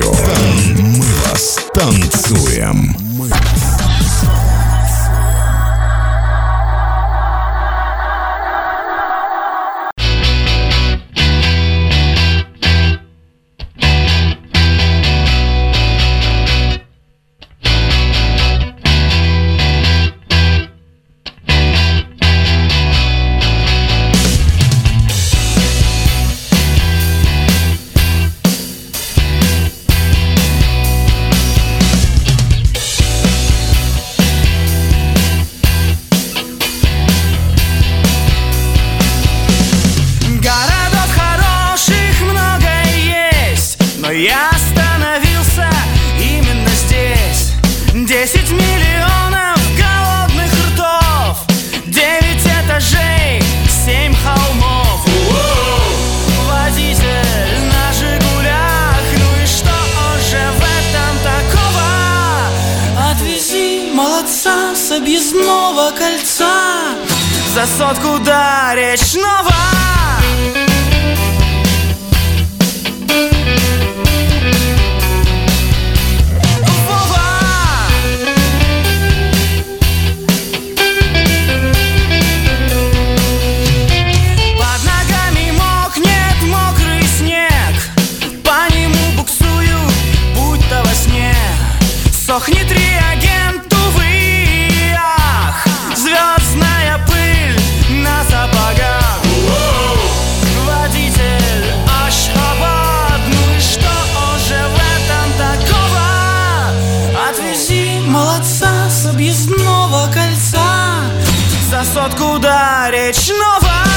радио. Мы вас танцуем. снова кольца. За сотку до речного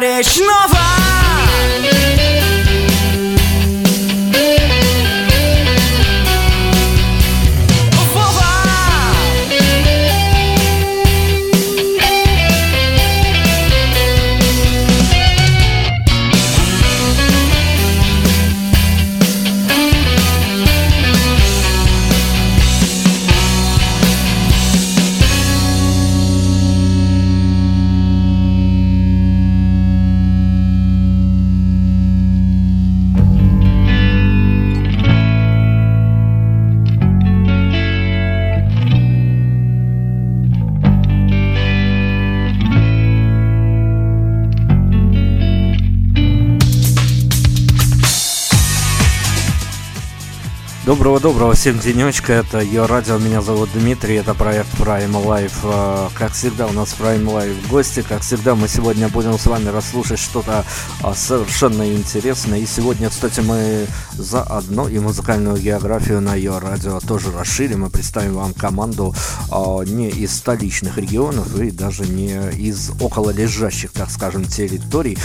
Мы Доброго всем денечка, это ее радио, меня зовут Дмитрий, это проект Prime Life. А, как всегда у нас Prime Life гости, как всегда мы сегодня будем с вами расслушать что-то а, совершенно интересное. И сегодня, кстати, мы заодно и музыкальную географию на ее радио тоже расширим и представим вам команду а, не из столичных регионов и даже не из около лежащих, так скажем, территорий.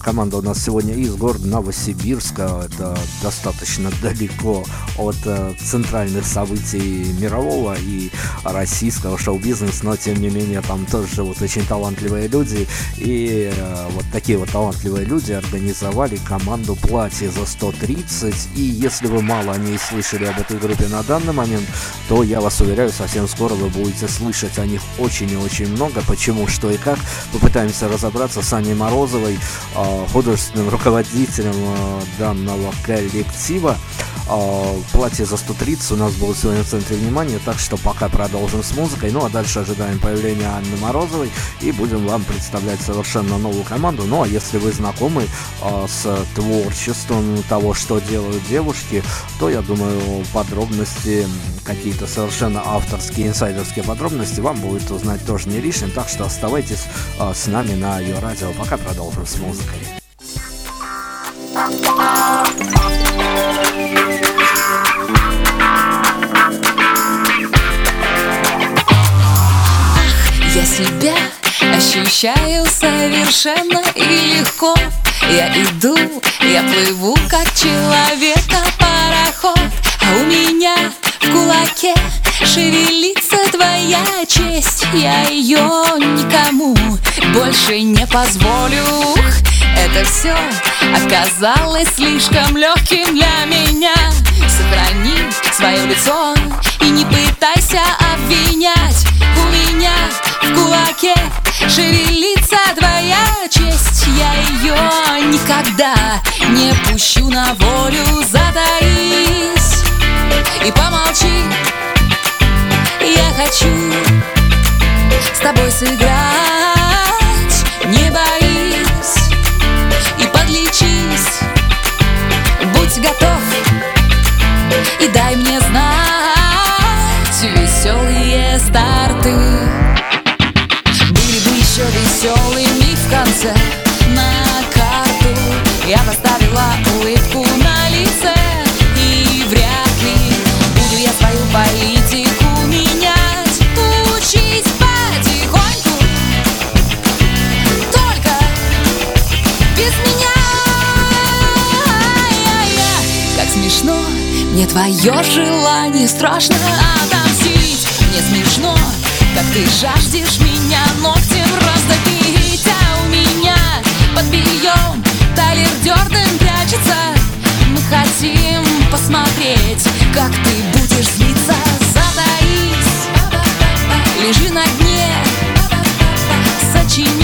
Команда у нас сегодня из города Новосибирска, это достаточно далеко от э, центральных событий мирового и российского шоу-бизнеса, но тем не менее там тоже живут очень талантливые люди, и э, вот такие вот талантливые люди организовали команду «Платье за 130», и если вы мало о ней слышали об этой группе на данный момент, то я вас уверяю, совсем скоро вы будете слышать о них очень и очень много, почему, что и как. Попытаемся разобраться с Аней Морозовой, э, художественным руководителем данного коллектива. Платье за 130 у нас было сегодня в центре внимания, так что пока продолжим с музыкой. Ну а дальше ожидаем появления Анны Морозовой и будем вам представлять совершенно новую команду. Ну а если вы знакомы а, с творчеством того, что делают девушки, то я думаю подробности, какие-то совершенно авторские, инсайдерские подробности вам будет узнать тоже не лишним. Так что оставайтесь а, с нами на ее радио. Пока продолжим с музыкой. Я ощущаю совершенно и легко. Я иду, я плыву, как человека-пароход А у меня в кулаке шевелится твоя честь. Я ее никому больше не позволю. Это все оказалось слишком легким для меня. Сохрани свое лицо. И не пытайся обвинять У меня в кулаке. Шевелится твоя честь Я ее никогда не пущу на волю Затаись и помолчи. Я хочу с тобой сыграть Не боись и подлечись. Будь готов и дай мне знать Веселые старты. Были бы еще веселыми в конце На карту. Я поставила улыбку мне твое желание Страшно отомстить. Мне смешно, как ты жаждешь меня Ногтем раздавить. А у меня под бельем Талер Дёрден прячется. Мы хотим посмотреть, как ты будешь злиться Затаись, лежи на дне Сочини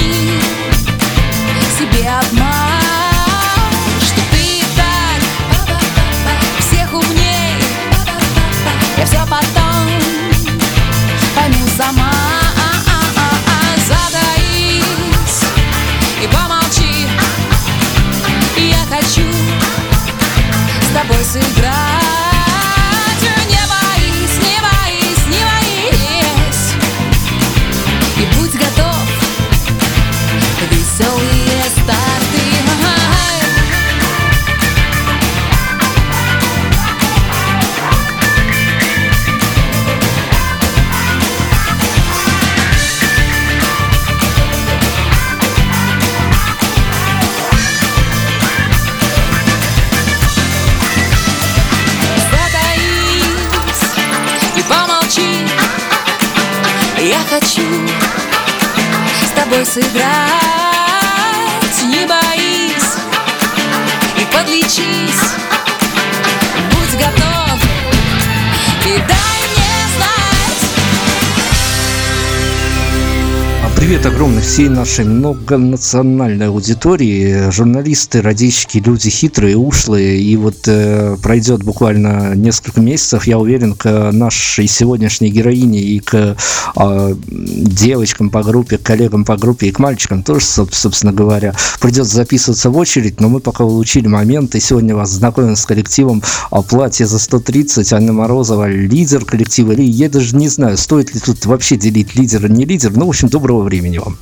всей нашей многонациональной аудитории. Журналисты, радищики, люди хитрые, ушлые. И вот э, пройдет буквально несколько месяцев, я уверен, к нашей сегодняшней героине и к э, девочкам по группе, к коллегам по группе и к мальчикам тоже, соб- собственно говоря, придется записываться в очередь. Но мы пока улучили момент, и сегодня вас знакомим с коллективом а, «Платье за 130». Анна Морозова, лидер коллектива. Или я даже не знаю, стоит ли тут вообще делить лидера, не лидер. Ну, в общем, доброго времени вам.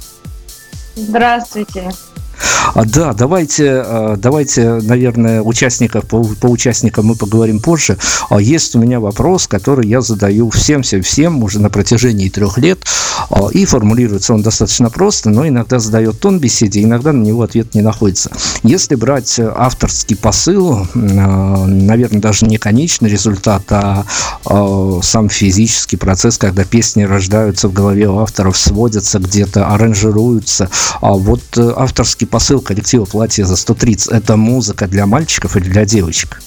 Здравствуйте. А, да, давайте, а, давайте, наверное, участников, по, по участникам мы поговорим позже. А, есть у меня вопрос, который я задаю всем, всем, всем уже на протяжении трех лет. И формулируется он достаточно просто, но иногда задает тон беседе, иногда на него ответ не находится. Если брать авторский посыл, наверное, даже не конечный результат, а сам физический процесс, когда песни рождаются в голове у авторов, сводятся где-то, аранжируются. Вот э, авторский посыл коллектива «Платье за 130» – это музыка для мальчиков или для девочек?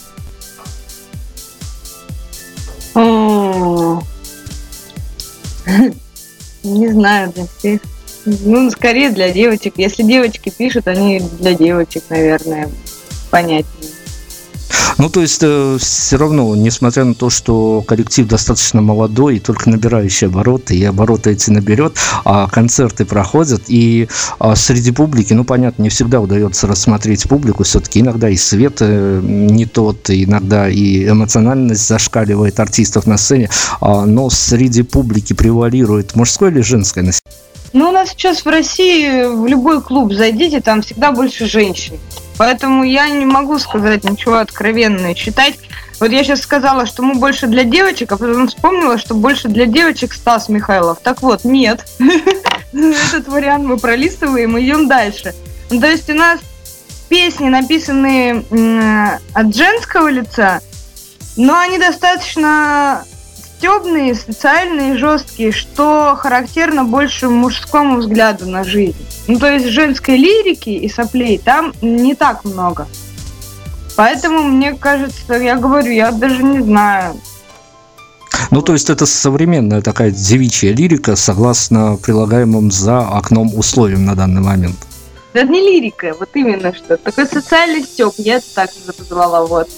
Не знаю, для всех. Ну, скорее для девочек. Если девочки пишут, они для девочек, наверное, понятнее. Ну, то есть, э, все равно, несмотря на то, что коллектив достаточно молодой и только набирающий обороты, и обороты эти наберет, а концерты проходят, и а, среди публики, ну, понятно, не всегда удается рассмотреть публику, все-таки иногда и свет э, не тот, иногда и эмоциональность зашкаливает артистов на сцене, а, но среди публики превалирует мужское или женское население? Ну, у нас сейчас в России в любой клуб зайдите, там всегда больше женщин. Поэтому я не могу сказать ничего откровенного. Считать, вот я сейчас сказала, что мы больше для девочек, а потом вспомнила, что больше для девочек Стас Михайлов. Так вот, нет. Этот вариант мы пролистываем и идем дальше. Ну, то есть у нас песни, написанные от женского лица, но они достаточно стебные, социальные, жесткие, что характерно больше мужскому взгляду на жизнь. Ну, то есть женской лирики и соплей там не так много. Поэтому, мне кажется, я говорю, я даже не знаю. Ну, то есть это современная такая девичья лирика, согласно прилагаемым за окном условиям на данный момент. Это не лирика, вот именно что. Такой социальный степ, я это так назвала, вот.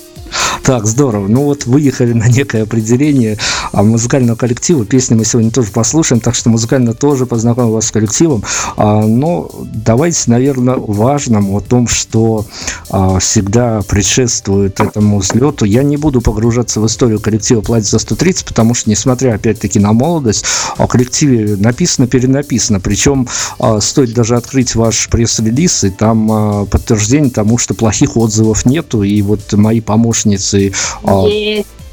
Так, здорово. Ну вот выехали на некое определение а, музыкального коллектива. Песни мы сегодня тоже послушаем, так что музыкально тоже познакомим вас с коллективом. А, но давайте, наверное, важным о том, что а, всегда предшествует этому взлету. Я не буду погружаться в историю коллектива «Платье за 130», потому что, несмотря, опять-таки, на молодость, о коллективе написано, перенаписано. Причем стоит даже открыть ваш пресс-релиз, и там подтверждение тому, что плохих отзывов нету, и вот мои помощницы помощницы. А,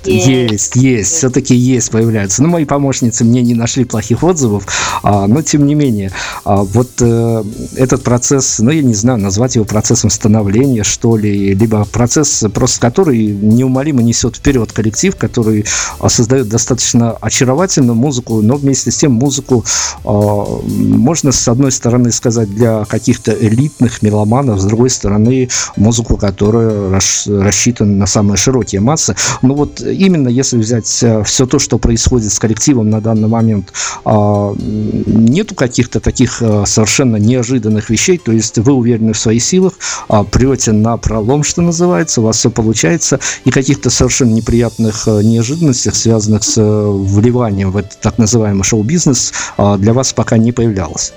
есть. Есть, есть, все-таки есть, появляются. Ну, мои помощницы мне не нашли плохих отзывов, а, но тем не менее, а, вот э, этот процесс, ну, я не знаю, назвать его процессом становления, что ли, либо процесс, просто который неумолимо несет вперед коллектив, который а, создает достаточно очаровательную музыку, но вместе с тем музыку а, можно, с одной стороны, сказать, для каких-то элитных меломанов, с другой стороны, музыку, которая рассчитана на самые широкие массы. Ну, вот именно если взять э, все то, что происходит с коллективом на данный момент, а, нету каких-то таких э, совершенно неожиданных вещей, то есть вы уверены в своих силах, а, прете на пролом, что называется, у вас все получается, и каких-то совершенно неприятных э, неожиданностях, связанных с вливанием в этот так называемый шоу-бизнес, а, для вас пока не появлялось.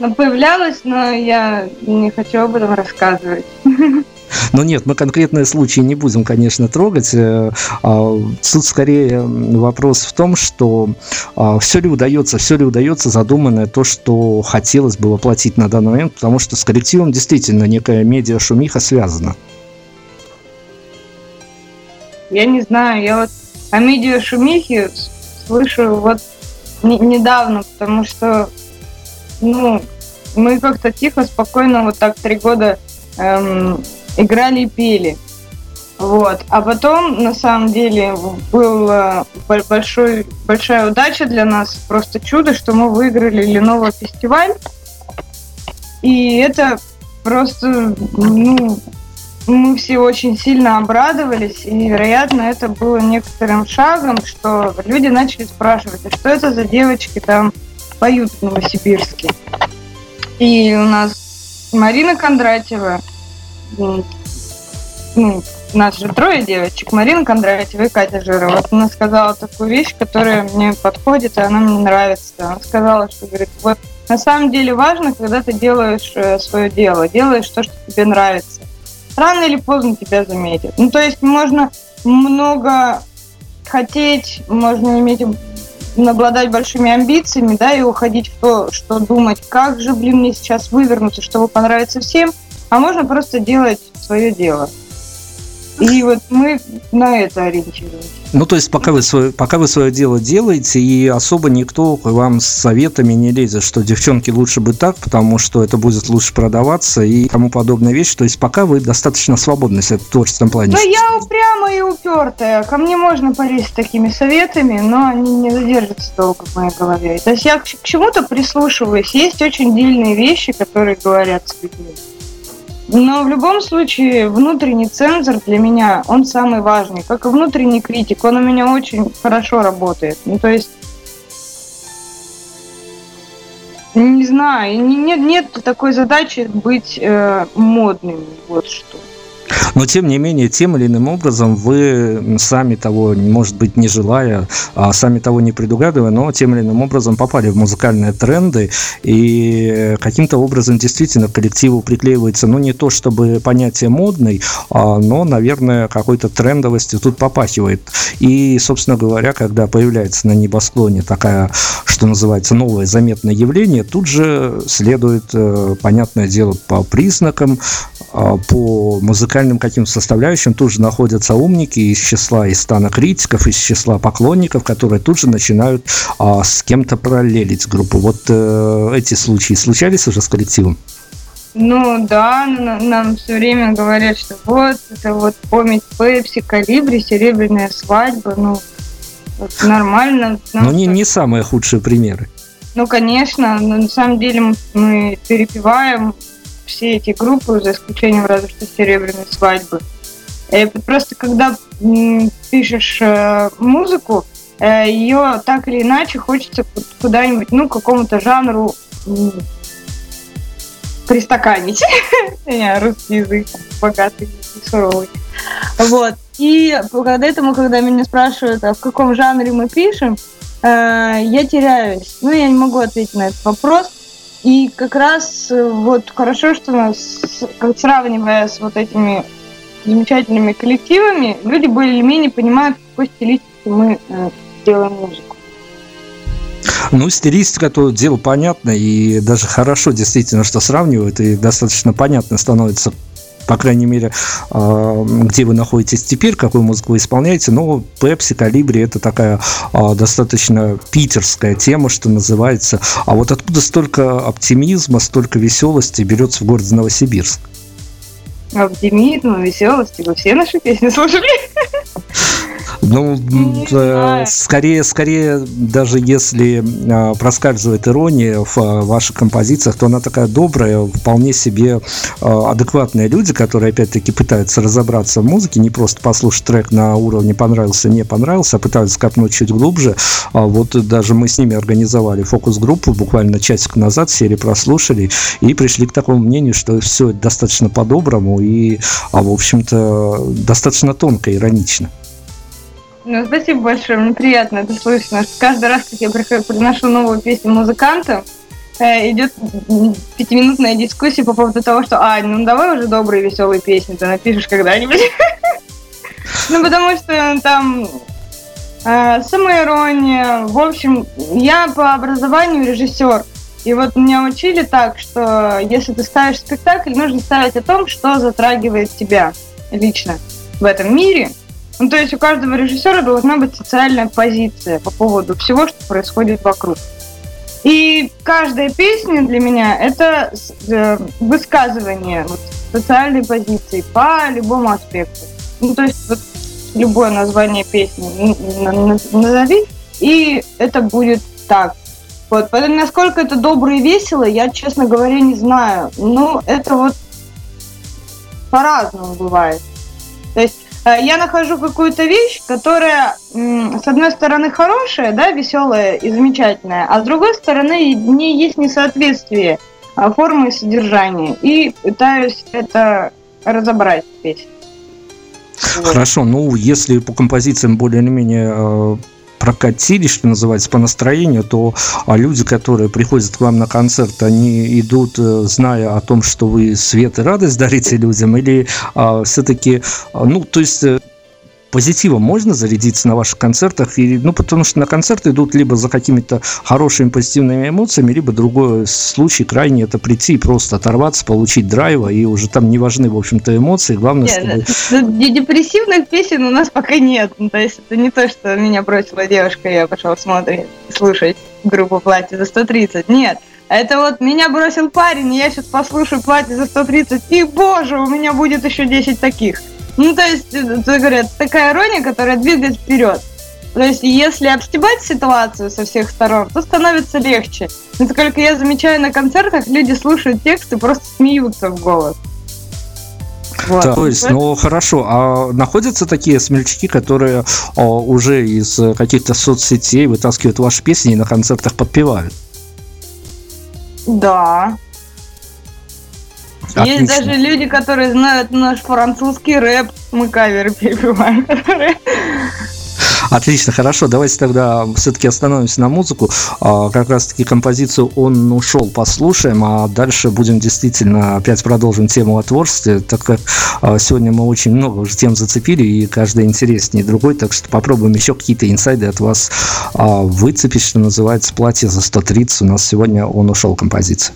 Ну, появлялось, но я не хочу об этом рассказывать. Но нет, мы конкретные случаи не будем, конечно, трогать. Э, а, тут скорее вопрос в том, что а, все ли удается, все ли удается задуманное то, что хотелось бы воплотить на данный момент, потому что с коллективом действительно некая медиа-шумиха связана. Я не знаю, я вот о медиа-шумихе слышу вот не, недавно, потому что ну, мы как-то тихо, спокойно вот так три года эм, играли и пели. Вот. А потом, на самом деле, была большой, большая удача для нас, просто чудо, что мы выиграли Леново фестиваль. И это просто, ну, мы все очень сильно обрадовались, и, вероятно, это было некоторым шагом, что люди начали спрашивать, а что это за девочки там поют в Новосибирске. И у нас Марина Кондратьева, ну, нас же трое девочек, Марина Кондратьева и Катя Жирова. Вот она сказала такую вещь, которая мне подходит, и она мне нравится. Она сказала, что, говорит, вот на самом деле важно, когда ты делаешь э, свое дело, делаешь то, что тебе нравится. Рано или поздно тебя заметят. Ну, то есть можно много хотеть, можно иметь обладать большими амбициями, да, и уходить в то, что думать, как же, блин, мне сейчас вывернуться, чтобы понравиться всем, а можно просто делать свое дело. И вот мы на это ориентируемся. Ну, то есть, пока вы, свое, пока вы свое дело делаете, и особо никто к вам с советами не лезет, что девчонки лучше бы так, потому что это будет лучше продаваться и тому подобная вещь. То есть, пока вы достаточно свободны в творческом плане. Ну, я упрямая и упертая. Ко мне можно полезть с такими советами, но они не задержатся долго в моей голове. То есть, я к чему-то прислушиваюсь. Есть очень дельные вещи, которые говорят с людьми. Но в любом случае внутренний цензор для меня, он самый важный. Как и внутренний критик, он у меня очень хорошо работает. Ну, то есть, не знаю, нет, нет такой задачи быть э, модным, вот что. Но, тем не менее, тем или иным образом вы сами того, может быть, не желая, а сами того не предугадывая, но тем или иным образом попали в музыкальные тренды, и каким-то образом действительно к коллективу приклеивается, ну, не то чтобы понятие модный, а, но, наверное, какой-то трендовостью тут попахивает. И, собственно говоря, когда появляется на небосклоне такая, что называется, новое заметное явление, тут же следует, э, понятное дело, по признакам, а, по музыкальным каким составляющим тут же находятся умники из числа из стана критиков, из числа поклонников, которые тут же начинают а, с кем-то параллелить группу. Вот э, эти случаи случались уже с коллективом? Ну да, нам все время говорят, что вот, это вот помнить Пепси, Калибри, Серебряная свадьба, ну, вот нормально. Но не, не самые худшие примеры. Ну, конечно, но на самом деле мы перепеваем все эти группы, за исключением разве что серебряной свадьбы. И просто когда пишешь э, музыку, э, ее так или иначе хочется куда-нибудь, ну, какому-то жанру пристаканить. Русский язык богатый и суровый. Вот. И когда этому, когда меня спрашивают, а в каком жанре мы пишем, э, я теряюсь. Ну, я не могу ответить на этот вопрос. И как раз э, вот хорошо, что нас, как сравнивая с вот этими замечательными коллективами, люди более-менее понимают, в какой стилистике мы э, делаем музыку. Ну, стилистика, то дело понятно, и даже хорошо действительно, что сравнивают, и достаточно понятно становится, по крайней мере, а, где вы находитесь теперь, какую музыку вы исполняете, но Пепси, Калибри это такая а, достаточно питерская тема, что называется. А вот откуда столько оптимизма, столько веселости берется в городе Новосибирск? Оптимизм, веселости. Вы все наши песни слушали? Ну, э, скорее, скорее, даже если э, проскальзывает ирония в э, ваших композициях, то она такая добрая, вполне себе э, адекватные люди, которые, опять-таки, пытаются разобраться в музыке, не просто послушать трек на уровне понравился, не понравился, а пытаются копнуть чуть глубже. А вот даже мы с ними организовали фокус-группу буквально часик назад, серии прослушали и пришли к такому мнению, что все достаточно по-доброму и, а, в общем-то, достаточно тонко, иронично. Ну, спасибо большое, мне приятно это слышно. Каждый раз, как я приношу новую песню музыкантам, э, идет пятиминутная дискуссия по поводу того, что, а, ну давай уже добрые веселые песни ты напишешь когда-нибудь. Ну, потому что там э, самоирония. В общем, я по образованию режиссер. И вот меня учили так, что если ты ставишь спектакль, нужно ставить о том, что затрагивает тебя лично в этом мире – ну, то есть у каждого режиссера должна быть социальная позиция по поводу всего, что происходит вокруг. И каждая песня для меня это э, высказывание вот, социальной позиции по любому аспекту. Ну, то есть вот, любое название песни назови, и это будет так. Вот, поэтому насколько это добро и весело, я, честно говоря, не знаю. Ну, это вот по-разному бывает. То есть я нахожу какую-то вещь, которая, с одной стороны, хорошая, да, веселая и замечательная, а с другой стороны, в ней есть несоответствие а, формы и содержания. И пытаюсь это разобрать здесь. Хорошо, ну если по композициям более-менее прокатились, что называется, по настроению, то а люди, которые приходят к вам на концерт, они идут, э, зная о том, что вы свет и радость дарите людям, или а, все-таки, а, ну, то есть э, позитивом можно зарядиться на ваших концертах? И, ну, потому что на концерты идут либо за какими-то хорошими позитивными эмоциями, либо другой случай крайне это прийти и просто оторваться, получить драйва, и уже там не важны, в общем-то, эмоции. Главное, нет, чтобы... Депрессивных песен у нас пока нет. Ну, то есть это не то, что меня бросила девушка, и я пошел смотреть, слушать группу «Платье за 130». Нет. Это вот меня бросил парень, и я сейчас послушаю платье за 130, и боже, у меня будет еще 10 таких. Ну, то есть, говорят, такая ирония, которая двигает вперед. То есть, если обстебать ситуацию со всех сторон, то становится легче. Насколько я замечаю на концертах, люди слушают текст и просто смеются в голос. Вот. То есть, ну хорошо, а находятся такие смельчаки, которые о, уже из каких-то соцсетей вытаскивают ваши песни и на концертах подпевают? Да. Отлично. Есть даже люди, которые знают наш французский рэп, мы каверы перепеваем, Отлично, хорошо. Давайте тогда все-таки остановимся на музыку. А, как раз-таки композицию «Он ушел» послушаем, а дальше будем действительно опять продолжим тему о творчестве, так как а, сегодня мы очень много уже тем зацепили, и каждая интереснее другой, так что попробуем еще какие-то инсайды от вас а, выцепить, что называется, «Платье за 130». У нас сегодня «Он ушел» композиция.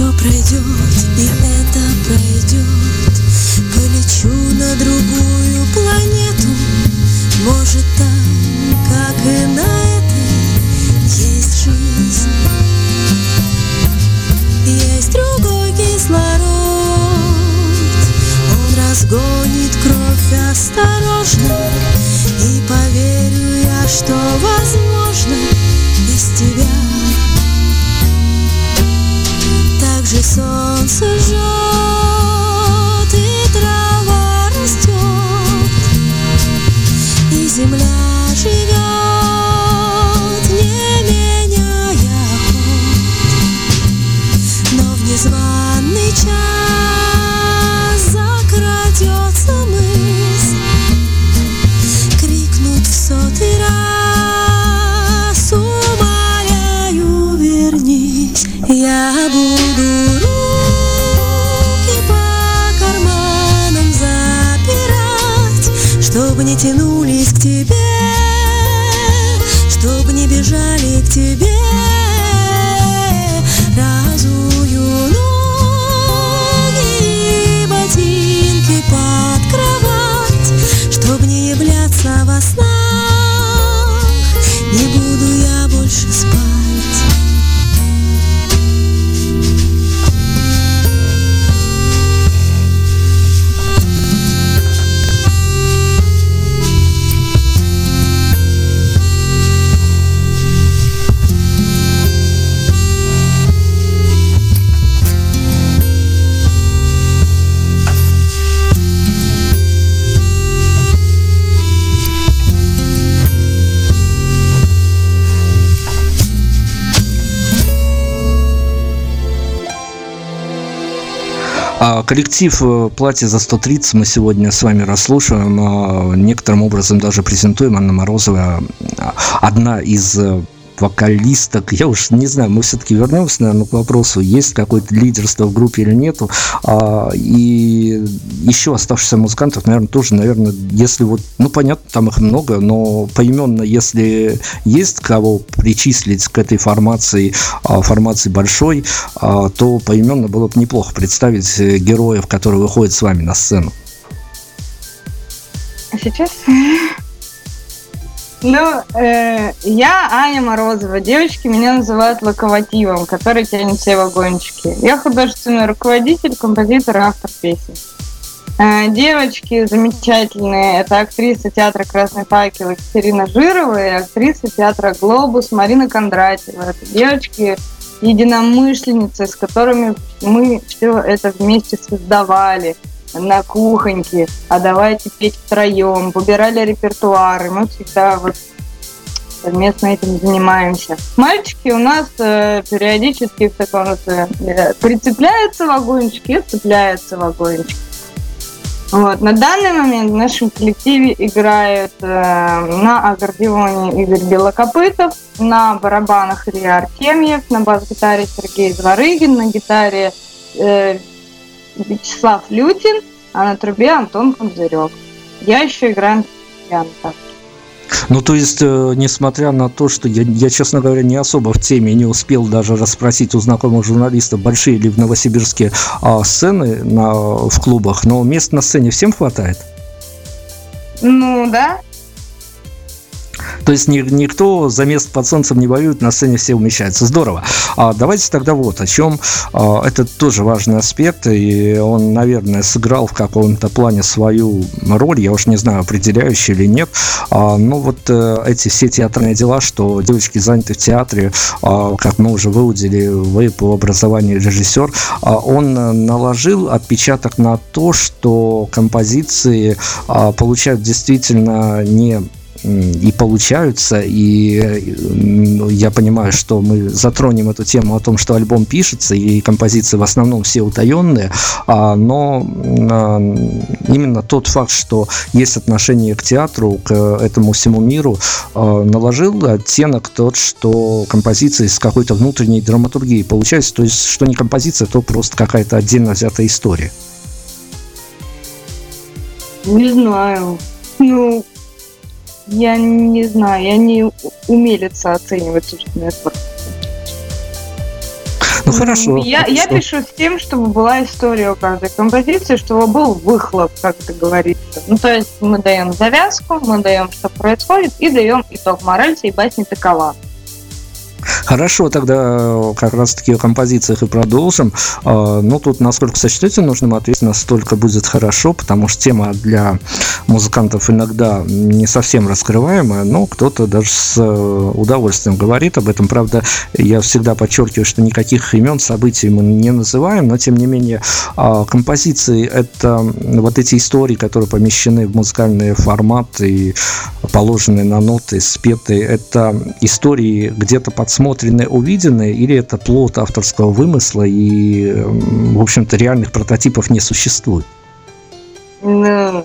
все пройдет, и это пройдет. Полечу на другую планету, может там, как и на этой, есть жизнь. Есть другой кислород, он разгонит кровь осторожно, и поверю я, что возможно. солнце жжет. тянулись к тебе, чтобы не бежали к тебе. Коллектив э, «Платье за 130» мы сегодня с вами расслушаем. А, некоторым образом даже презентуем. Анна Морозова одна из э, вокалисток, я уж не знаю, мы все-таки вернемся, наверное, к вопросу, есть какое-то лидерство в группе или нету. А, и еще оставшихся музыкантов, наверное, тоже, наверное, если вот, ну, понятно, там их много, но поименно, если есть кого причислить к этой формации, а, формации большой, а, то поименно было бы неплохо представить э, героев, которые выходят с вами на сцену. А сейчас ну, э, я Аня Морозова. Девочки меня называют локомотивом, который тянет все вагончики. Я художественный руководитель, композитор и автор песен. Э, девочки замечательные. Это актриса театра «Красный факел» Екатерина Жирова и актриса театра «Глобус» Марина Кондратьева. Это девочки единомышленницы, с которыми мы все это вместе создавали – на кухоньке, а давайте петь втроем, выбирали репертуары, мы всегда вот совместно этим занимаемся. Мальчики у нас э, периодически в таком э, прицепляются вагончики и цепляются вагончики. Вот. На данный момент в нашем коллективе играют э, на аккордеоне Игорь Белокопытов, на барабанах Илья Артемьев, на бас-гитаре Сергей Зворыгин, на гитаре э, Вячеслав Лютин, а на трубе Антон Кунзырев. Я еще играю на фортепиано. Ну, то есть, э, несмотря на то, что я, я, честно говоря, не особо в теме, не успел даже расспросить у знакомых журналистов, большие ли в Новосибирске а, сцены на, в клубах, но мест на сцене всем хватает? Ну, да. То есть никто за место под солнцем не воюет, на сцене все умещаются. Здорово. А давайте тогда вот о чем. А, это тоже важный аспект, и он, наверное, сыграл в каком-то плане свою роль, я уж не знаю, определяющую или нет. А, но вот э, эти все театрные дела, что девочки заняты в театре, а, как мы уже выудили, вы по образованию режиссер, он наложил отпечаток на то, что композиции получают действительно не и получаются, и я понимаю, что мы затронем эту тему о том, что альбом пишется, и композиции в основном все утаенные, а, но а, именно тот факт, что есть отношение к театру, к этому всему миру, а, наложил оттенок тот, что композиции с какой-то внутренней драматургией получаются, то есть, что не композиция, то просто какая-то отдельно взятая история. Не знаю. Ну, я не знаю, я не умелица оценивать собственное творчество. Ну хорошо. Я, я пишу с тем, чтобы была история у каждой композиции, чтобы был выхлоп, как это говорится. Ну, то есть мы даем завязку, мы даем, что происходит, и даем итог. Мораль всей басни такова. Хорошо, тогда э, как раз таки о композициях и продолжим. Э, ну, тут насколько сочтете нужным ответить, настолько будет хорошо, потому что тема для музыкантов иногда не совсем раскрываемая, но кто-то даже с э, удовольствием говорит об этом. Правда, я всегда подчеркиваю, что никаких имен, событий мы не называем, но тем не менее композиции – это вот эти истории, которые помещены в музыкальные форматы и положены на ноты, спетые. Это истории где-то под подсмотренное, увиденное, или это плод авторского вымысла, и, в общем-то, реальных прототипов не существует? Ну,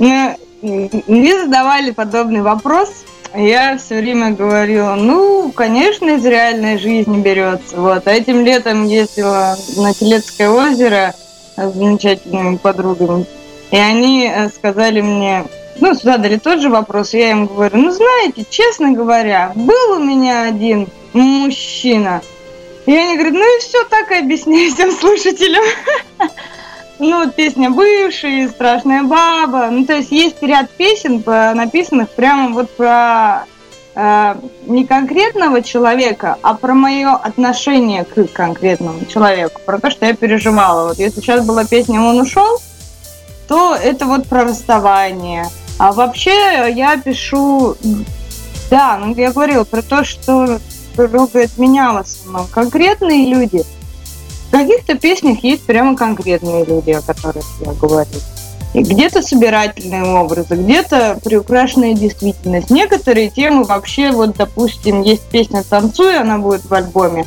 мне задавали подобный вопрос, я все время говорила, ну, конечно, из реальной жизни берется. Вот. А этим летом ездила на Телецкое озеро с замечательными подругами. И они э, сказали мне, ну, задали тот же вопрос, я им говорю, ну, знаете, честно говоря, был у меня один мужчина. И они говорят, ну и все, так и объясняю всем слушателям. Ну, песня «Бывший», «Страшная баба». Ну, то есть есть ряд песен, написанных прямо вот про э, не конкретного человека, а про мое отношение к конкретному человеку, про то, что я переживала. Вот если сейчас была песня «Он ушел», то это вот про расставание – а вообще я пишу, да, ну я говорила про то, что трогает меня основном конкретные люди. В каких-то песнях есть прямо конкретные люди, о которых я говорю. где-то собирательные образы, где-то приукрашенная действительность. Некоторые темы вообще, вот, допустим, есть песня «Танцуй», она будет в альбоме.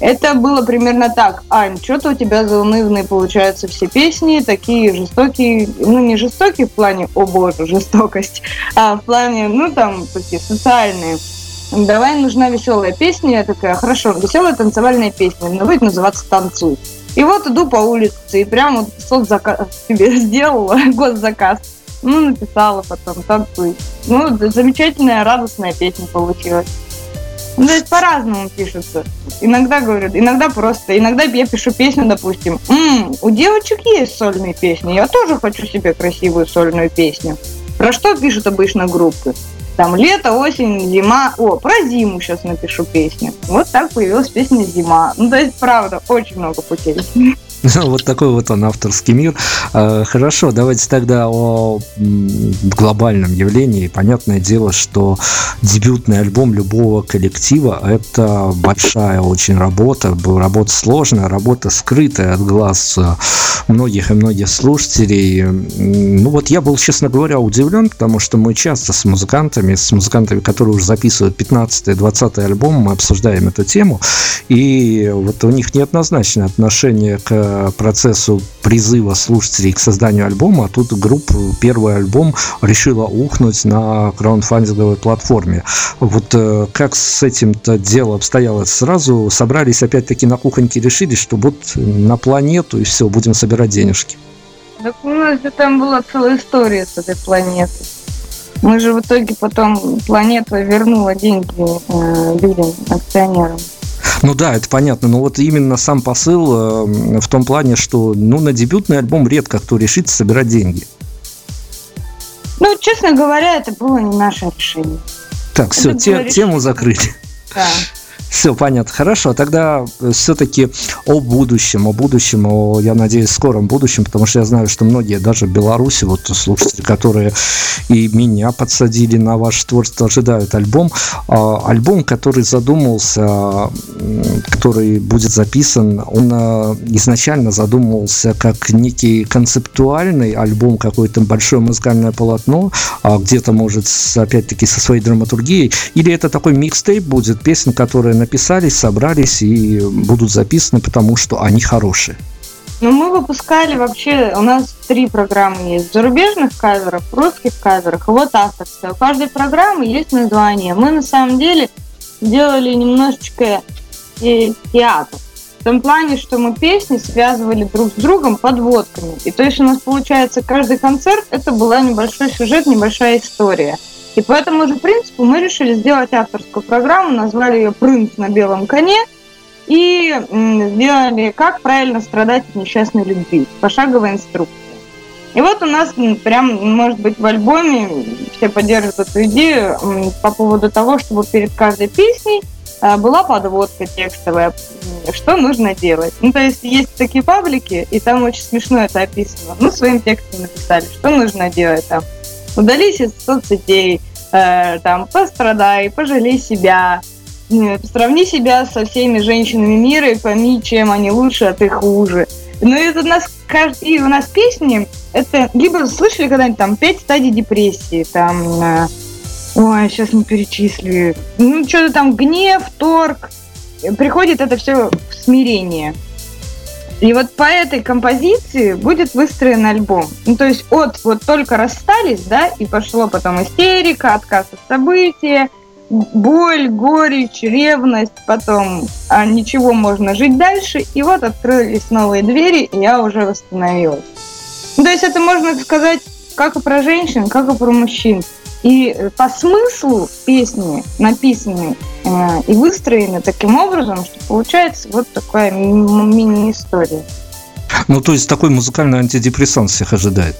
Это было примерно так. Ань, что-то у тебя заунывные получаются все песни, такие жестокие, ну не жестокие в плане, о боже, жестокость, а в плане, ну там, такие социальные. Давай нужна веселая песня. Я такая, хорошо, веселая танцевальная песня, но будет называться «Танцуй». И вот иду по улице, и прям вот соцзаказ себе сделала, госзаказ. Ну, написала потом «Танцуй». Ну, замечательная, радостная песня получилась. Ну, то есть по-разному пишется. Иногда говорят, иногда просто. Иногда я пишу песню, допустим. М-м, у девочек есть сольные песни. Я тоже хочу себе красивую сольную песню. Про что пишут обычно группы? Там лето, осень, зима. О, про зиму сейчас напишу песню. Вот так появилась песня «Зима». Ну, то есть, правда, очень много путей. Вот такой вот он авторский мир. А, хорошо, давайте тогда о глобальном явлении. Понятное дело, что дебютный альбом любого коллектива – это большая очень работа, работа сложная, работа скрытая от глаз многих и многих слушателей. Ну вот я был, честно говоря, удивлен, потому что мы часто с музыкантами, с музыкантами, которые уже записывают 15-20 альбом, мы обсуждаем эту тему, и вот у них неоднозначное отношение к процессу призыва слушателей к созданию альбома, а тут группа первый альбом решила ухнуть на краундфандинговой платформе. Вот э, как с этим-то дело обстояло? Сразу собрались опять-таки на кухоньке, решили, что вот на планету и все, будем собирать денежки. Так у нас же там была целая история с этой планетой. Мы же в итоге потом планета вернула деньги э, людям, акционерам. Ну да, это понятно, но вот именно сам посыл э, в том плане, что ну, на дебютный альбом редко кто решится собирать деньги. Ну, честно говоря, это было не наше решение. Так, все, те, тему закрыли. Да. Все понятно. Хорошо, тогда э, все-таки о будущем, о будущем, о, я надеюсь, скором будущем, потому что я знаю, что многие, даже в Беларуси, вот слушатели, которые и меня подсадили на ваше творчество, ожидают альбом. А, альбом, который задумался, который будет записан, он а, изначально задумывался как некий концептуальный альбом, какое-то большое музыкальное полотно, а где-то, может, опять-таки со своей драматургией, или это такой микстейп будет, песен, которые написались, собрались и будут записаны, потому что они хорошие. Ну, мы выпускали вообще, у нас три программы есть. Зарубежных каверов, русских каверов, и вот авторская. У каждой программы есть название. Мы на самом деле делали немножечко э, театр. В том плане, что мы песни связывали друг с другом подводками. И то есть у нас получается каждый концерт это была небольшой сюжет, небольшая история. И по этому же принципу мы решили сделать авторскую программу, назвали ее «Принц на белом коне», и сделали «Как правильно страдать от несчастной любви», пошаговая инструкция. И вот у нас прям, может быть, в альбоме все поддержат эту идею по поводу того, чтобы перед каждой песней а, была подводка текстовая, что нужно делать. Ну, то есть есть такие паблики, и там очень смешно это описано. Ну, своим текстом написали, что нужно делать там удались из соцсетей, э, там, пострадай, пожалей себя, э, сравни себя со всеми женщинами мира и пойми, чем они лучше, а ты хуже. Ну, это у нас и у нас песни, это либо слышали когда-нибудь там пять стадий депрессии, там, э, ой, сейчас не перечислю, ну, что-то там гнев, торг, приходит это все в смирение. И вот по этой композиции будет выстроен альбом. Ну, то есть от вот только расстались, да, и пошло потом истерика, отказ от события, боль, горечь, ревность, потом а ничего можно жить дальше, и вот открылись новые двери, и я уже восстановилась. Ну, то есть это можно сказать как и про женщин, как и про мужчин. И э, по смыслу песни написаны э, и выстроены таким образом, что получается вот такая мини-история. Ну, то есть такой музыкальный антидепрессант всех ожидает.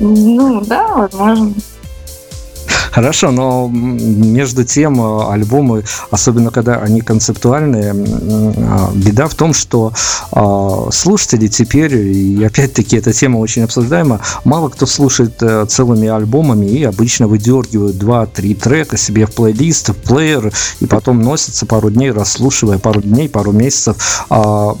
Ну, да, возможно. Хорошо, но между тем э, альбомы, особенно когда они концептуальные, а, беда в том, что а, слушатели теперь, и опять-таки эта тема очень обсуждаема, мало кто слушает э, целыми альбомами и обычно выдергивают 2-3 трека себе в плейлист, в плеер, и потом носятся пару дней, расслушивая пару дней, пару месяцев. А,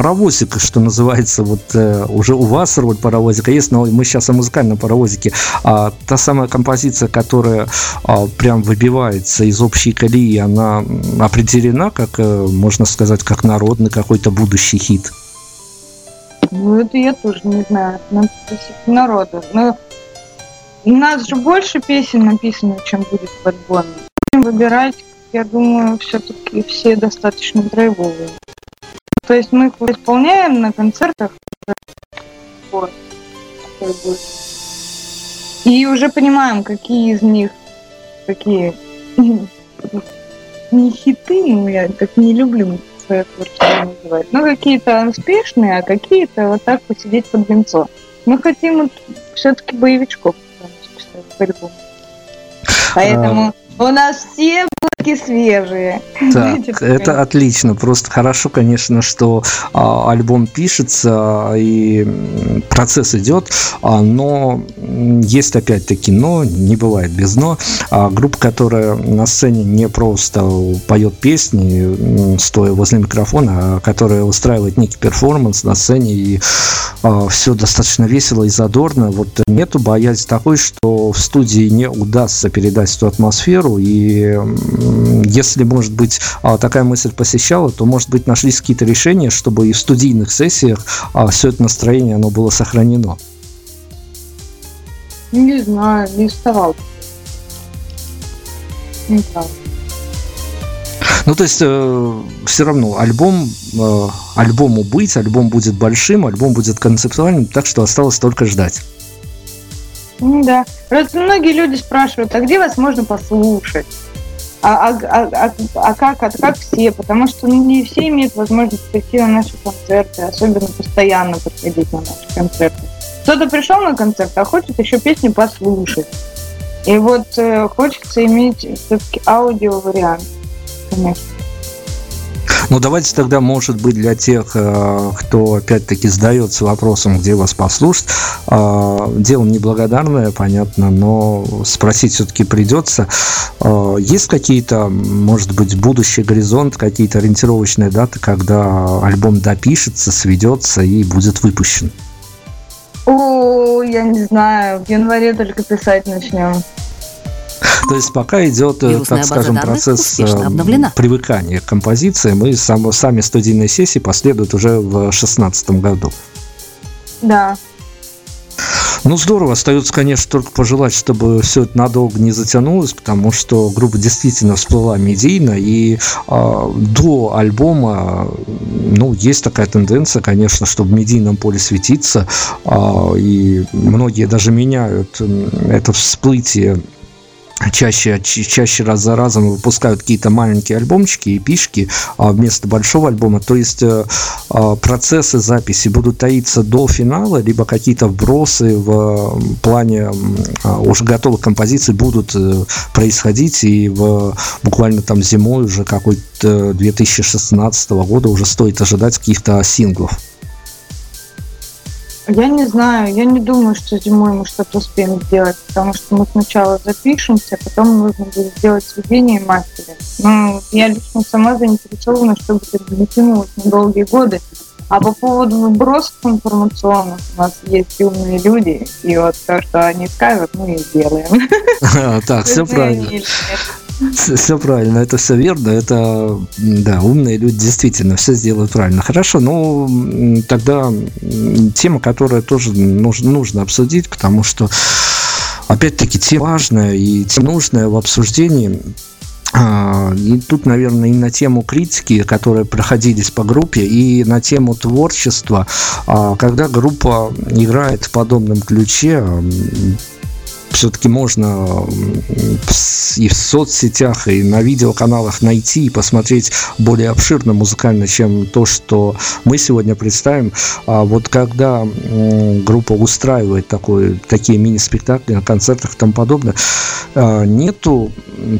паровозик, что называется, вот э, уже у вас роль паровозика есть, но мы сейчас о музыкальном паровозике. А та самая композиция, которая а, прям выбивается из общей колеи, она определена, как, э, можно сказать, как народный какой-то будущий хит? Ну, это я тоже не знаю. Надо спросить народа. Но у нас же больше песен написано, чем будет в альбоме. Будем выбирать, я думаю, все-таки все достаточно драйвовые. То есть мы исполняем на концертах. Вот. И уже понимаем, какие из них какие не хиты, ну я так не люблю свое творчество называть, но какие-то успешные, а какие-то вот так посидеть под венцо. Мы хотим вот все-таки боевичков в альбом. Поэтому а... у нас все Фотки свежие. Так, это отлично. Просто хорошо, конечно, что а, альбом пишется и процесс идет, а, но есть опять-таки но, не бывает без но. А, группа, которая на сцене не просто поет песни, стоя возле микрофона, а которая устраивает некий перформанс на сцене и а, все достаточно весело и задорно. Вот нету боязни такой, что в студии не удастся передать эту атмосферу и если, может быть, а, такая мысль посещала, то, может быть, нашлись какие-то решения, чтобы и в студийных сессиях а, все это настроение оно было сохранено. Не знаю, не вставал. Не знаю. Ну, то есть, э, все равно альбом, э, альбому быть, альбом будет большим, альбом будет концептуальным, так что осталось только ждать. Да. Просто многие люди спрашивают, а где вас можно послушать? А, а, а, а, как, а как все, потому что ну, не все имеют возможность прийти на наши концерты, особенно постоянно подходить на наши концерты. Кто-то пришел на концерт, а хочет еще песню послушать. И вот э, хочется иметь все-таки аудио-вариант, конечно. Ну, давайте тогда, может быть, для тех, э, кто, опять-таки, задается вопросом, где вас послушать, э, дело неблагодарное, понятно, но спросить все-таки придется. Э, есть какие-то, может быть, будущий горизонт, какие-то ориентировочные даты, когда альбом допишется, сведется и будет выпущен? О, я не знаю, в январе только писать начнем. То есть пока идет, э, Вирусная так скажем, процесс э, привыкания к композициям, и сам, сами студийные сессии последуют уже в 2016 году. Да. Ну, здорово. Остается, конечно, только пожелать, чтобы все это надолго не затянулось, потому что группа действительно всплыла медийно, и э, до альбома, ну, есть такая тенденция, конечно, чтобы в медийном поле светиться, э, и многие даже меняют это всплытие чаще, чаще раз за разом выпускают какие-то маленькие альбомчики и пишки а вместо большого альбома. То есть э, а, процессы записи будут таиться до финала, либо какие-то вбросы в плане а, уже готовых композиций будут э, происходить, и в, буквально там зимой уже какой-то 2016 года уже стоит ожидать каких-то синглов. Я не знаю, я не думаю, что зимой мы что-то успеем сделать, потому что мы сначала запишемся, потом нужно будет сделать сведение мастера. Ну, я лично сама заинтересована, чтобы это не тянулось на долгие годы. А по поводу вбросов информационных у нас есть умные люди, и вот то, что они скажут, мы и сделаем. Так, все правильно. Все правильно, это все верно, это, да, умные люди действительно все сделают правильно. Хорошо, ну, тогда тема, которая тоже нужно, нужно обсудить, потому что, опять-таки, тема важная и тема нужная в обсуждении. А, и тут, наверное, и на тему критики, которые проходились по группе, и на тему творчества, а, когда группа играет в подобном ключе, все-таки можно и в соцсетях, и на видеоканалах найти и посмотреть более обширно музыкально, чем то, что мы сегодня представим. А вот когда группа устраивает такой, такие мини-спектакли на концертах и тому подобное, а, нету,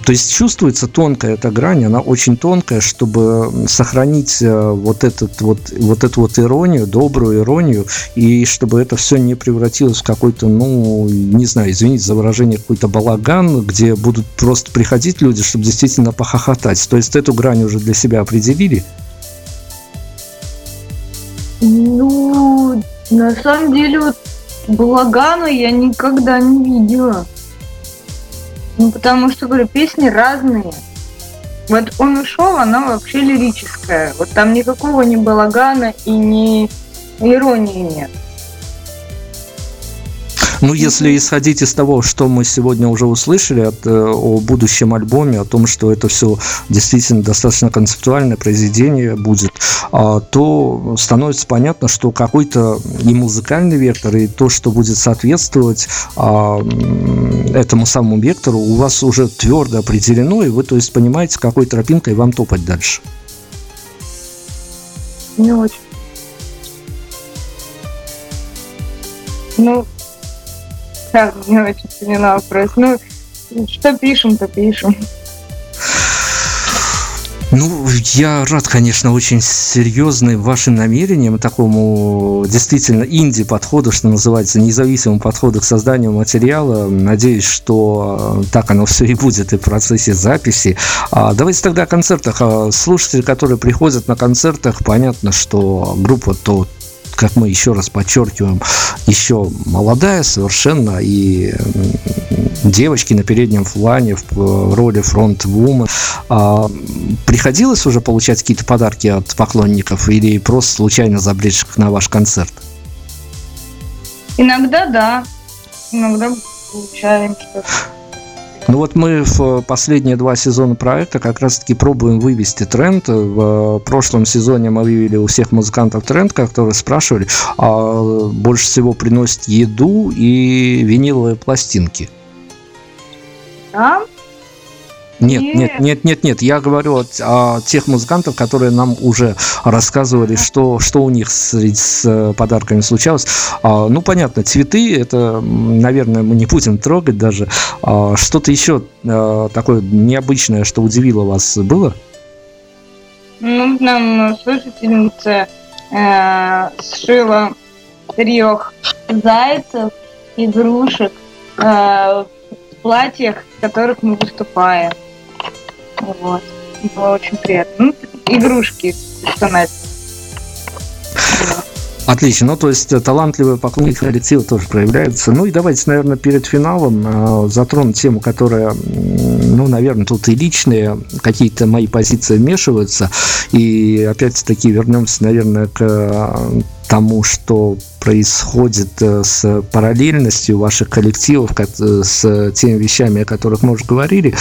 то есть чувствуется тонкая эта грань, она очень тонкая, чтобы сохранить э, вот, этот, вот, вот эту вот иронию, добрую иронию, и чтобы это все не превратилось в какой-то, ну, не знаю, извините за выражение, какой-то балаган, где будут просто приходить люди, чтобы действительно похохотать. То есть эту грань уже для себя определили? На самом деле, вот Балагана я никогда не видела. Ну, потому что, говорю, песни разные. Вот он ушел, она вообще лирическая. Вот там никакого ни балагана и ни иронии нет. Ну, если исходить из того, что мы сегодня уже услышали от, э, о будущем альбоме, о том, что это все действительно достаточно концептуальное произведение будет, а, то становится понятно, что какой-то и музыкальный вектор, и то, что будет соответствовать а, этому самому вектору, у вас уже твердо определено, и вы, то есть, понимаете, какой тропинкой вам топать дальше. Не очень. Ну, так, не очень поняла вопрос. Ну, что пишем, то пишем. Ну, я рад, конечно, очень серьезным вашим намерениям, такому действительно инди-подходу, что называется, независимому подходу к созданию материала. Надеюсь, что так оно все и будет и в процессе записи. А давайте тогда о концертах. А слушатели, которые приходят на концертах, понятно, что группа то как мы еще раз подчеркиваем, еще молодая совершенно, и девочки на переднем плане в роли фронт-вумен. А, приходилось уже получать какие-то подарки от поклонников или просто случайно забредших на ваш концерт? Иногда да, иногда получаем что-то. Ну вот мы в последние два сезона проекта как раз-таки пробуем вывести тренд. В прошлом сезоне мы вывели у всех музыкантов тренд, которые спрашивали, а больше всего приносит еду и виниловые пластинки. Да, нет, нет, нет, нет, нет. Я говорю о, о тех музыкантов, которые нам уже рассказывали, что, что у них с, с э, подарками случалось. А, ну, понятно, цветы, это, наверное, мы не будем трогать даже. А, что-то еще а, такое необычное, что удивило вас, было? Ну, нам слушательница э, сшила трех зайцев, игрушек э, в платьях, в которых мы выступаем. Вот. Было очень приятно. Ну, игрушки персональные. Отлично. Ну, то есть э, талантливые поклонники коллектива тоже проявляются. Ну и давайте, наверное, перед финалом э, затронем тему, которая, ну, наверное, тут и личные какие-то мои позиции вмешиваются. И опять-таки вернемся, наверное, к э, тому, что происходит э, с параллельностью ваших коллективов, с теми вещами, о которых мы уже говорили.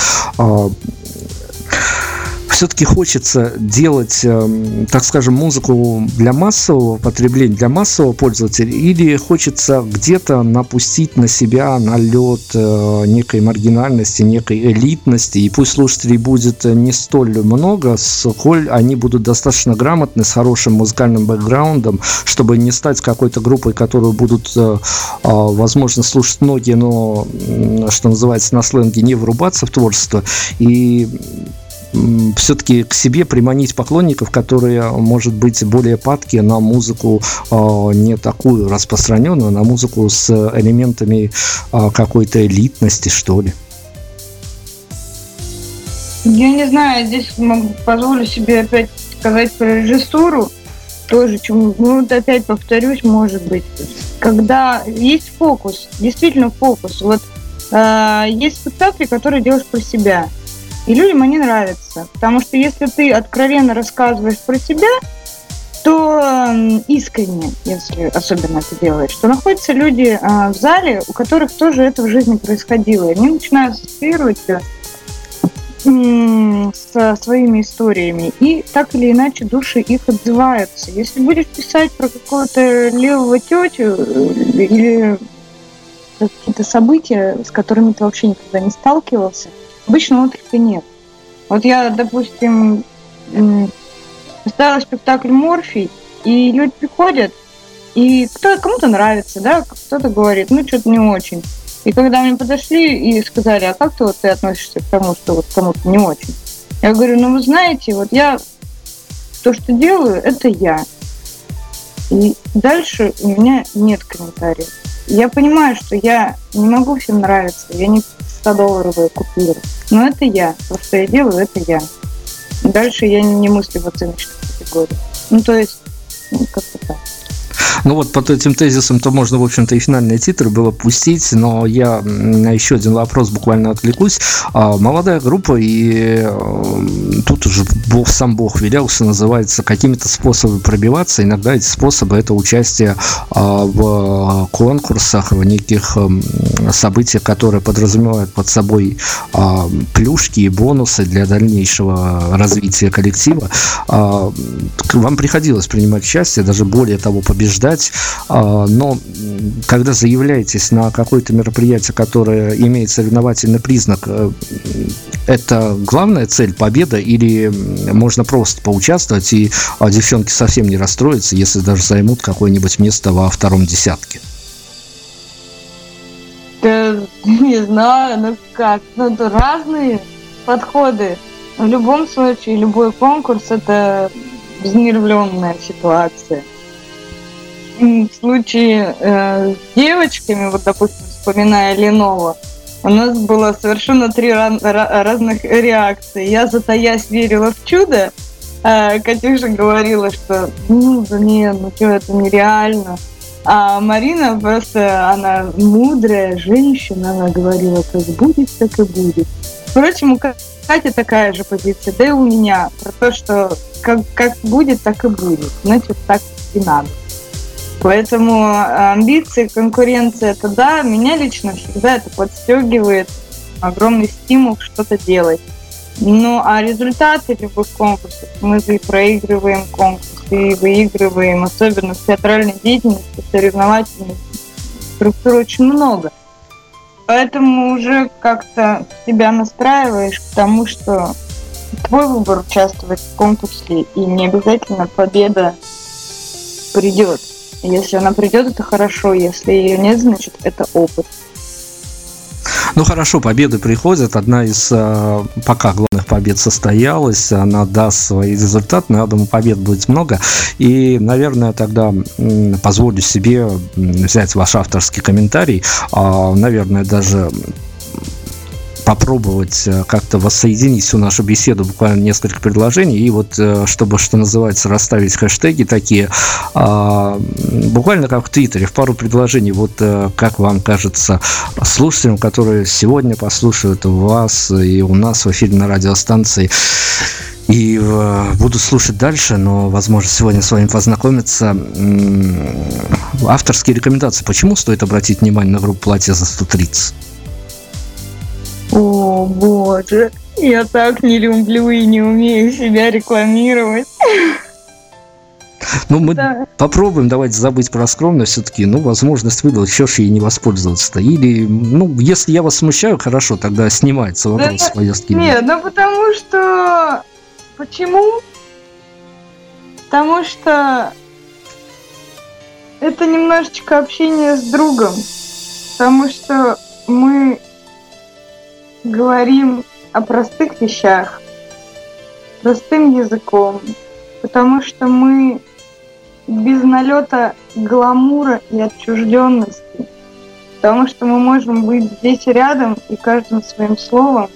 Все-таки хочется делать, эм, так скажем, музыку для массового потребления, для массового пользователя, или хочется где-то напустить на себя налет э, некой маргинальности, некой элитности, и пусть слушателей будет не столь много, сколь они будут достаточно грамотны, с хорошим музыкальным бэкграундом, чтобы не стать какой-то группой, которую будут, э, а, возможно, слушать многие, но, что называется, на сленге не врубаться в творчество. И все-таки к себе приманить поклонников, которые, может быть, более падки на музыку а, не такую распространенную, на музыку с элементами а, какой-то элитности, что ли? Я не знаю, здесь могу позволю себе опять сказать про режиссуру. Тоже, чему, ну вот опять повторюсь, может быть, когда есть фокус, действительно фокус. Вот э, есть спектакли, которые делаешь про себя. И людям они нравятся. Потому что если ты откровенно рассказываешь про себя, то искренне, если особенно это делаешь, то находятся люди а, в зале, у которых тоже это в жизни происходило. Они начинают ассоциировать со своими историями. И так или иначе души их отзываются. Если будешь писать про какого-то левого тетю э, или какие-то события, с которыми ты вообще никогда не сталкивался, Обычно отклика нет. Вот я, допустим, ставила спектакль «Морфий», и люди приходят, и кто, кому-то нравится, да, кто-то говорит, ну, что-то не очень. И когда мне подошли и сказали, а как ты, вот, ты относишься к тому, что вот кому-то не очень? Я говорю, ну, вы знаете, вот я то, что делаю, это я. И дальше у меня нет комментариев. Я понимаю, что я не могу всем нравиться, я не 100-долларовые купюры. Но это я. То, что я делаю, это я. Дальше я не мыслю в оценочной категории. Ну, то есть, ну, как-то так. Ну вот под этим тезисом то можно, в общем-то, и финальные титры было пустить, но я на еще один вопрос буквально отвлекусь. А, молодая группа, и э, тут уже бог, сам Бог велел, что называется, какими-то способами пробиваться. Иногда эти способы – это участие а, в конкурсах, в неких эм, событиях, которые подразумевают под собой а, плюшки и бонусы для дальнейшего развития коллектива. Вам приходилось принимать участие, даже более того, побеждать, но когда заявляетесь на какое-то мероприятие, которое имеет соревновательный признак, э, это главная цель победа или можно просто поучаствовать и а, девчонки совсем не расстроятся, если даже займут какое-нибудь место во втором десятке? Да, не знаю, ну как, ну это разные подходы. В любом случае, любой конкурс это взнервленная ситуация. В случае э, с девочками, вот допустим, вспоминая Ленова, у нас было совершенно три разных реакции. Я затаясь верила в чудо, а Катюша говорила, что ну, не, ну что, это нереально. А Марина просто, она мудрая женщина, она говорила, как будет, так и будет. Впрочем, у Кати такая же позиция, да и у меня, про то, что как, как будет, так и будет. Значит, так и надо. Поэтому э, амбиции, конкуренция, это да, меня лично всегда это подстегивает, огромный стимул что-то делать. Ну, а результаты любых конкурсов, мы же и проигрываем конкурсы, и выигрываем, особенно в театральной деятельности, соревновательной структуры очень много. Поэтому уже как-то себя настраиваешь к тому, что твой выбор участвовать в конкурсе, и не обязательно победа придет. Если она придет, это хорошо. Если ее нет, значит это опыт. Ну хорошо, победы приходят. Одна из э, пока главных побед состоялась. Она даст свои результаты. Но я думаю, побед будет много. И, наверное, тогда позволю себе взять ваш авторский комментарий. А, наверное, даже попробовать э, как-то воссоединить всю нашу беседу, буквально несколько предложений, и вот, э, чтобы, что называется, расставить хэштеги такие, а, буквально как в Твиттере, в пару предложений, вот э, как вам кажется, слушателям, которые сегодня послушают вас и у нас в эфире на радиостанции, и буду слушать дальше, но, возможно, сегодня с вами познакомиться. Авторские рекомендации. Почему стоит обратить внимание на группу «Платье за 130»? Боже, я так не люблю и не умею себя рекламировать. Ну, мы да. попробуем, давайте забыть про скромность все-таки. Ну, возможность выдал, еще ж ей не воспользоваться-то. Или, ну, если я вас смущаю, хорошо, тогда снимается вопрос да, поездки. Нет, ну потому что... Почему? Потому что это немножечко общение с другом. Потому что мы говорим о простых вещах, простым языком, потому что мы без налета гламура и отчужденности, потому что мы можем быть здесь рядом и каждым своим словом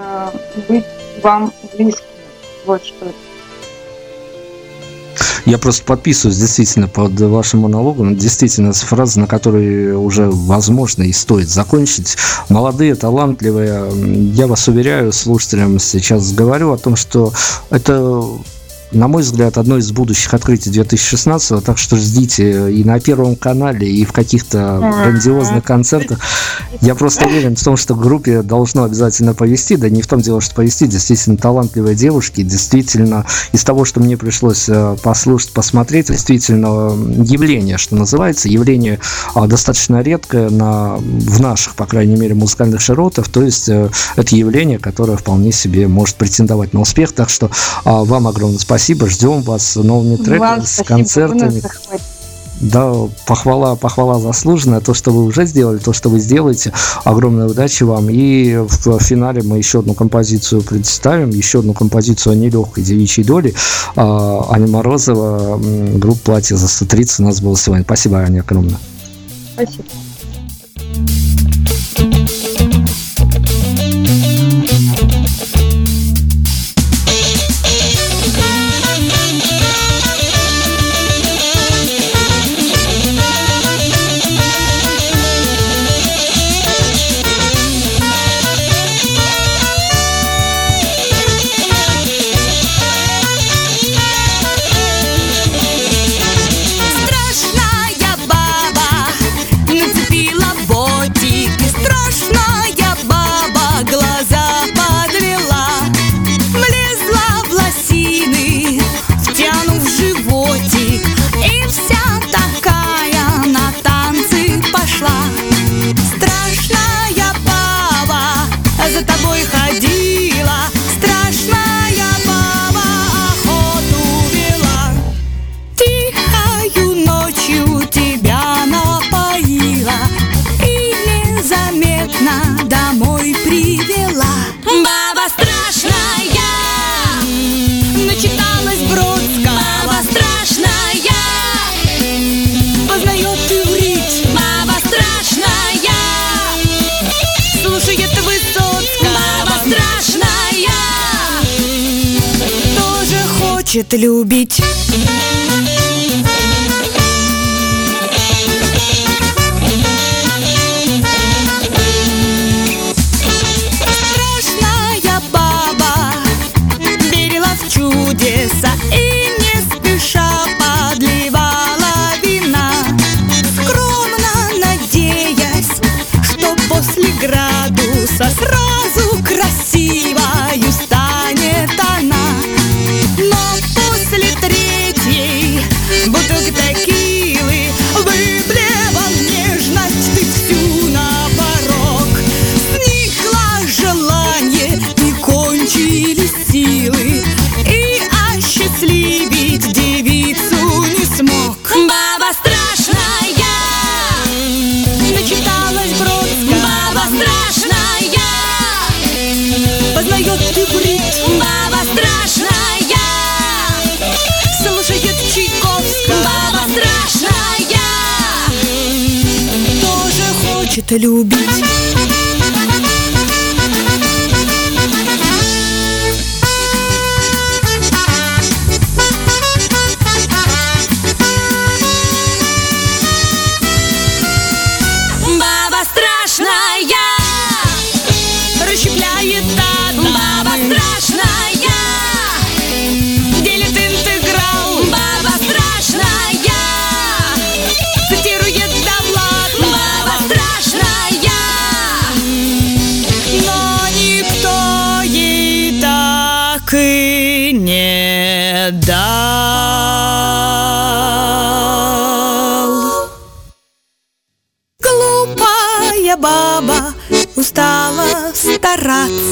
э, быть вам близким. Вот что это. Я просто подписываюсь действительно под вашим монологом. Действительно, фраза, на которой уже возможно и стоит закончить. Молодые, талантливые. Я вас уверяю, слушателям сейчас говорю о том, что это на мой взгляд, одно из будущих открытий 2016 так что ждите и на Первом канале, и в каких-то грандиозных концертах. Я просто уверен в том, что группе должно обязательно повести, да не в том дело, что повести, действительно талантливые девушки, действительно из того, что мне пришлось э, послушать, посмотреть, действительно явление, что называется, явление а, достаточно редкое на, в наших, по крайней мере, музыкальных широтах, то есть э, это явление, которое вполне себе может претендовать на успех, так что а, вам огромное спасибо спасибо, ждем вас с новыми треками, с концертами. Да, похвала, похвала заслуженная. То, что вы уже сделали, то, что вы сделаете. Огромной удачи вам. И в финале мы еще одну композицию представим. Еще одну композицию о нелегкой девичьей доли. А, Аня Морозова, группа «Платье за 130» у нас было сегодня. Спасибо, Аня, огромное. Спасибо. любить.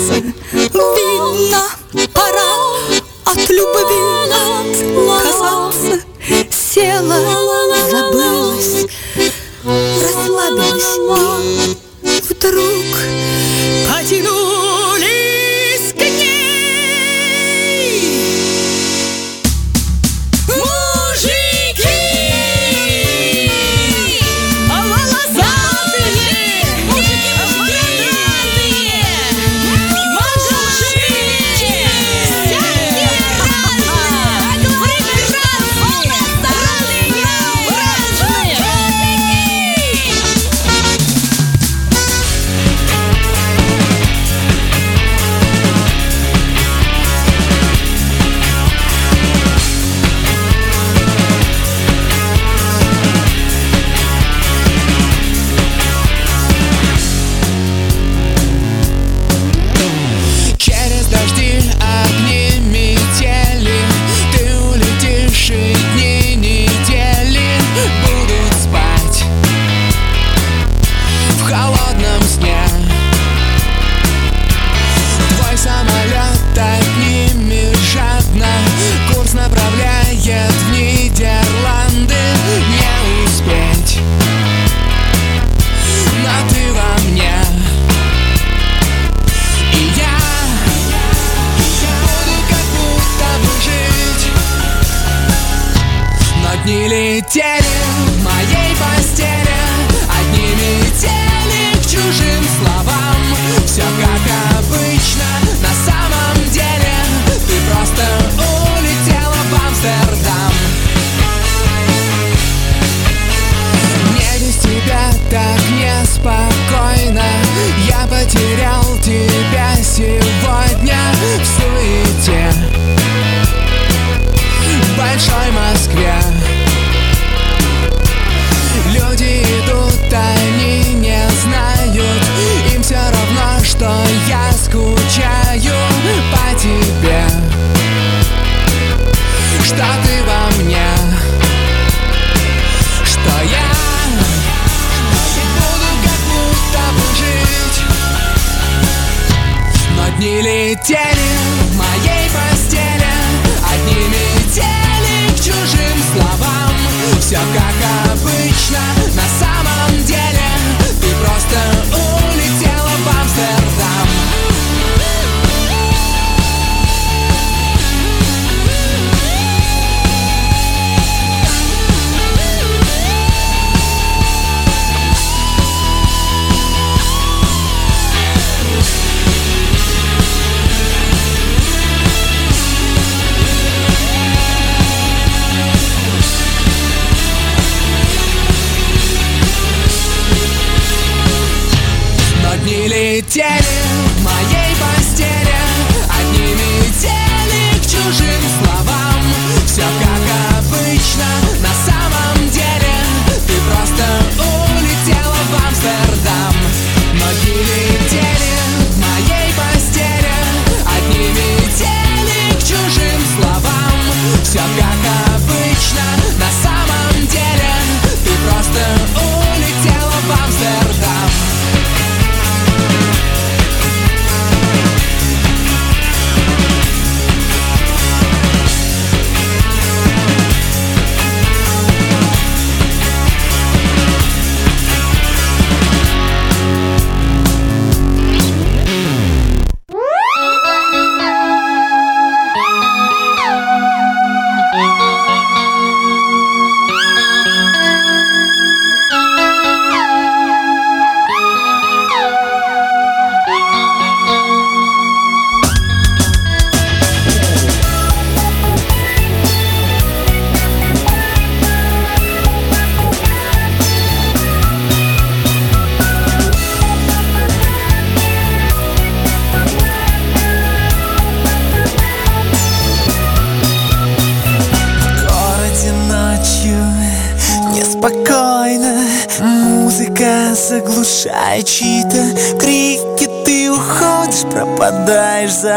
Вина пора от любви отказаться. Села, забылась, расслабилась. И вдруг потянулась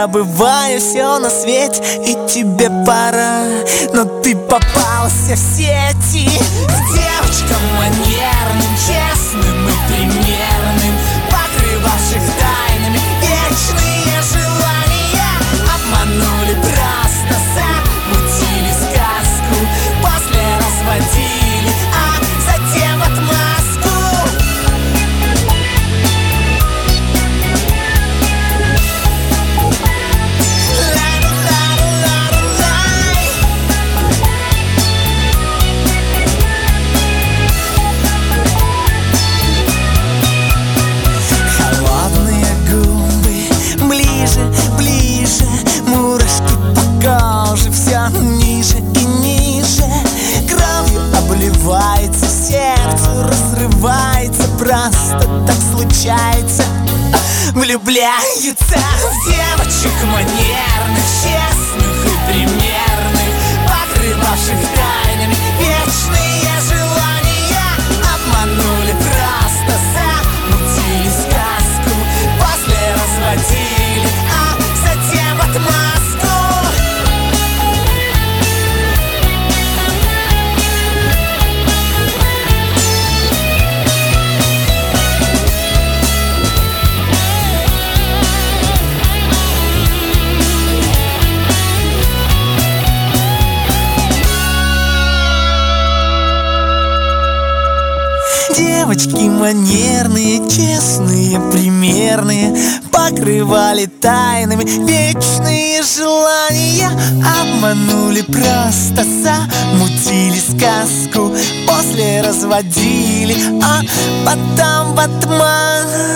забываю все на свете И тебе часто так случается. Влюбляется в девочек манерных, честных и примерных Покрывавших Девочки манерные, честные, примерные Покрывали тайнами вечные желания Обманули просто, замутили сказку После разводили, а потом в отмазку.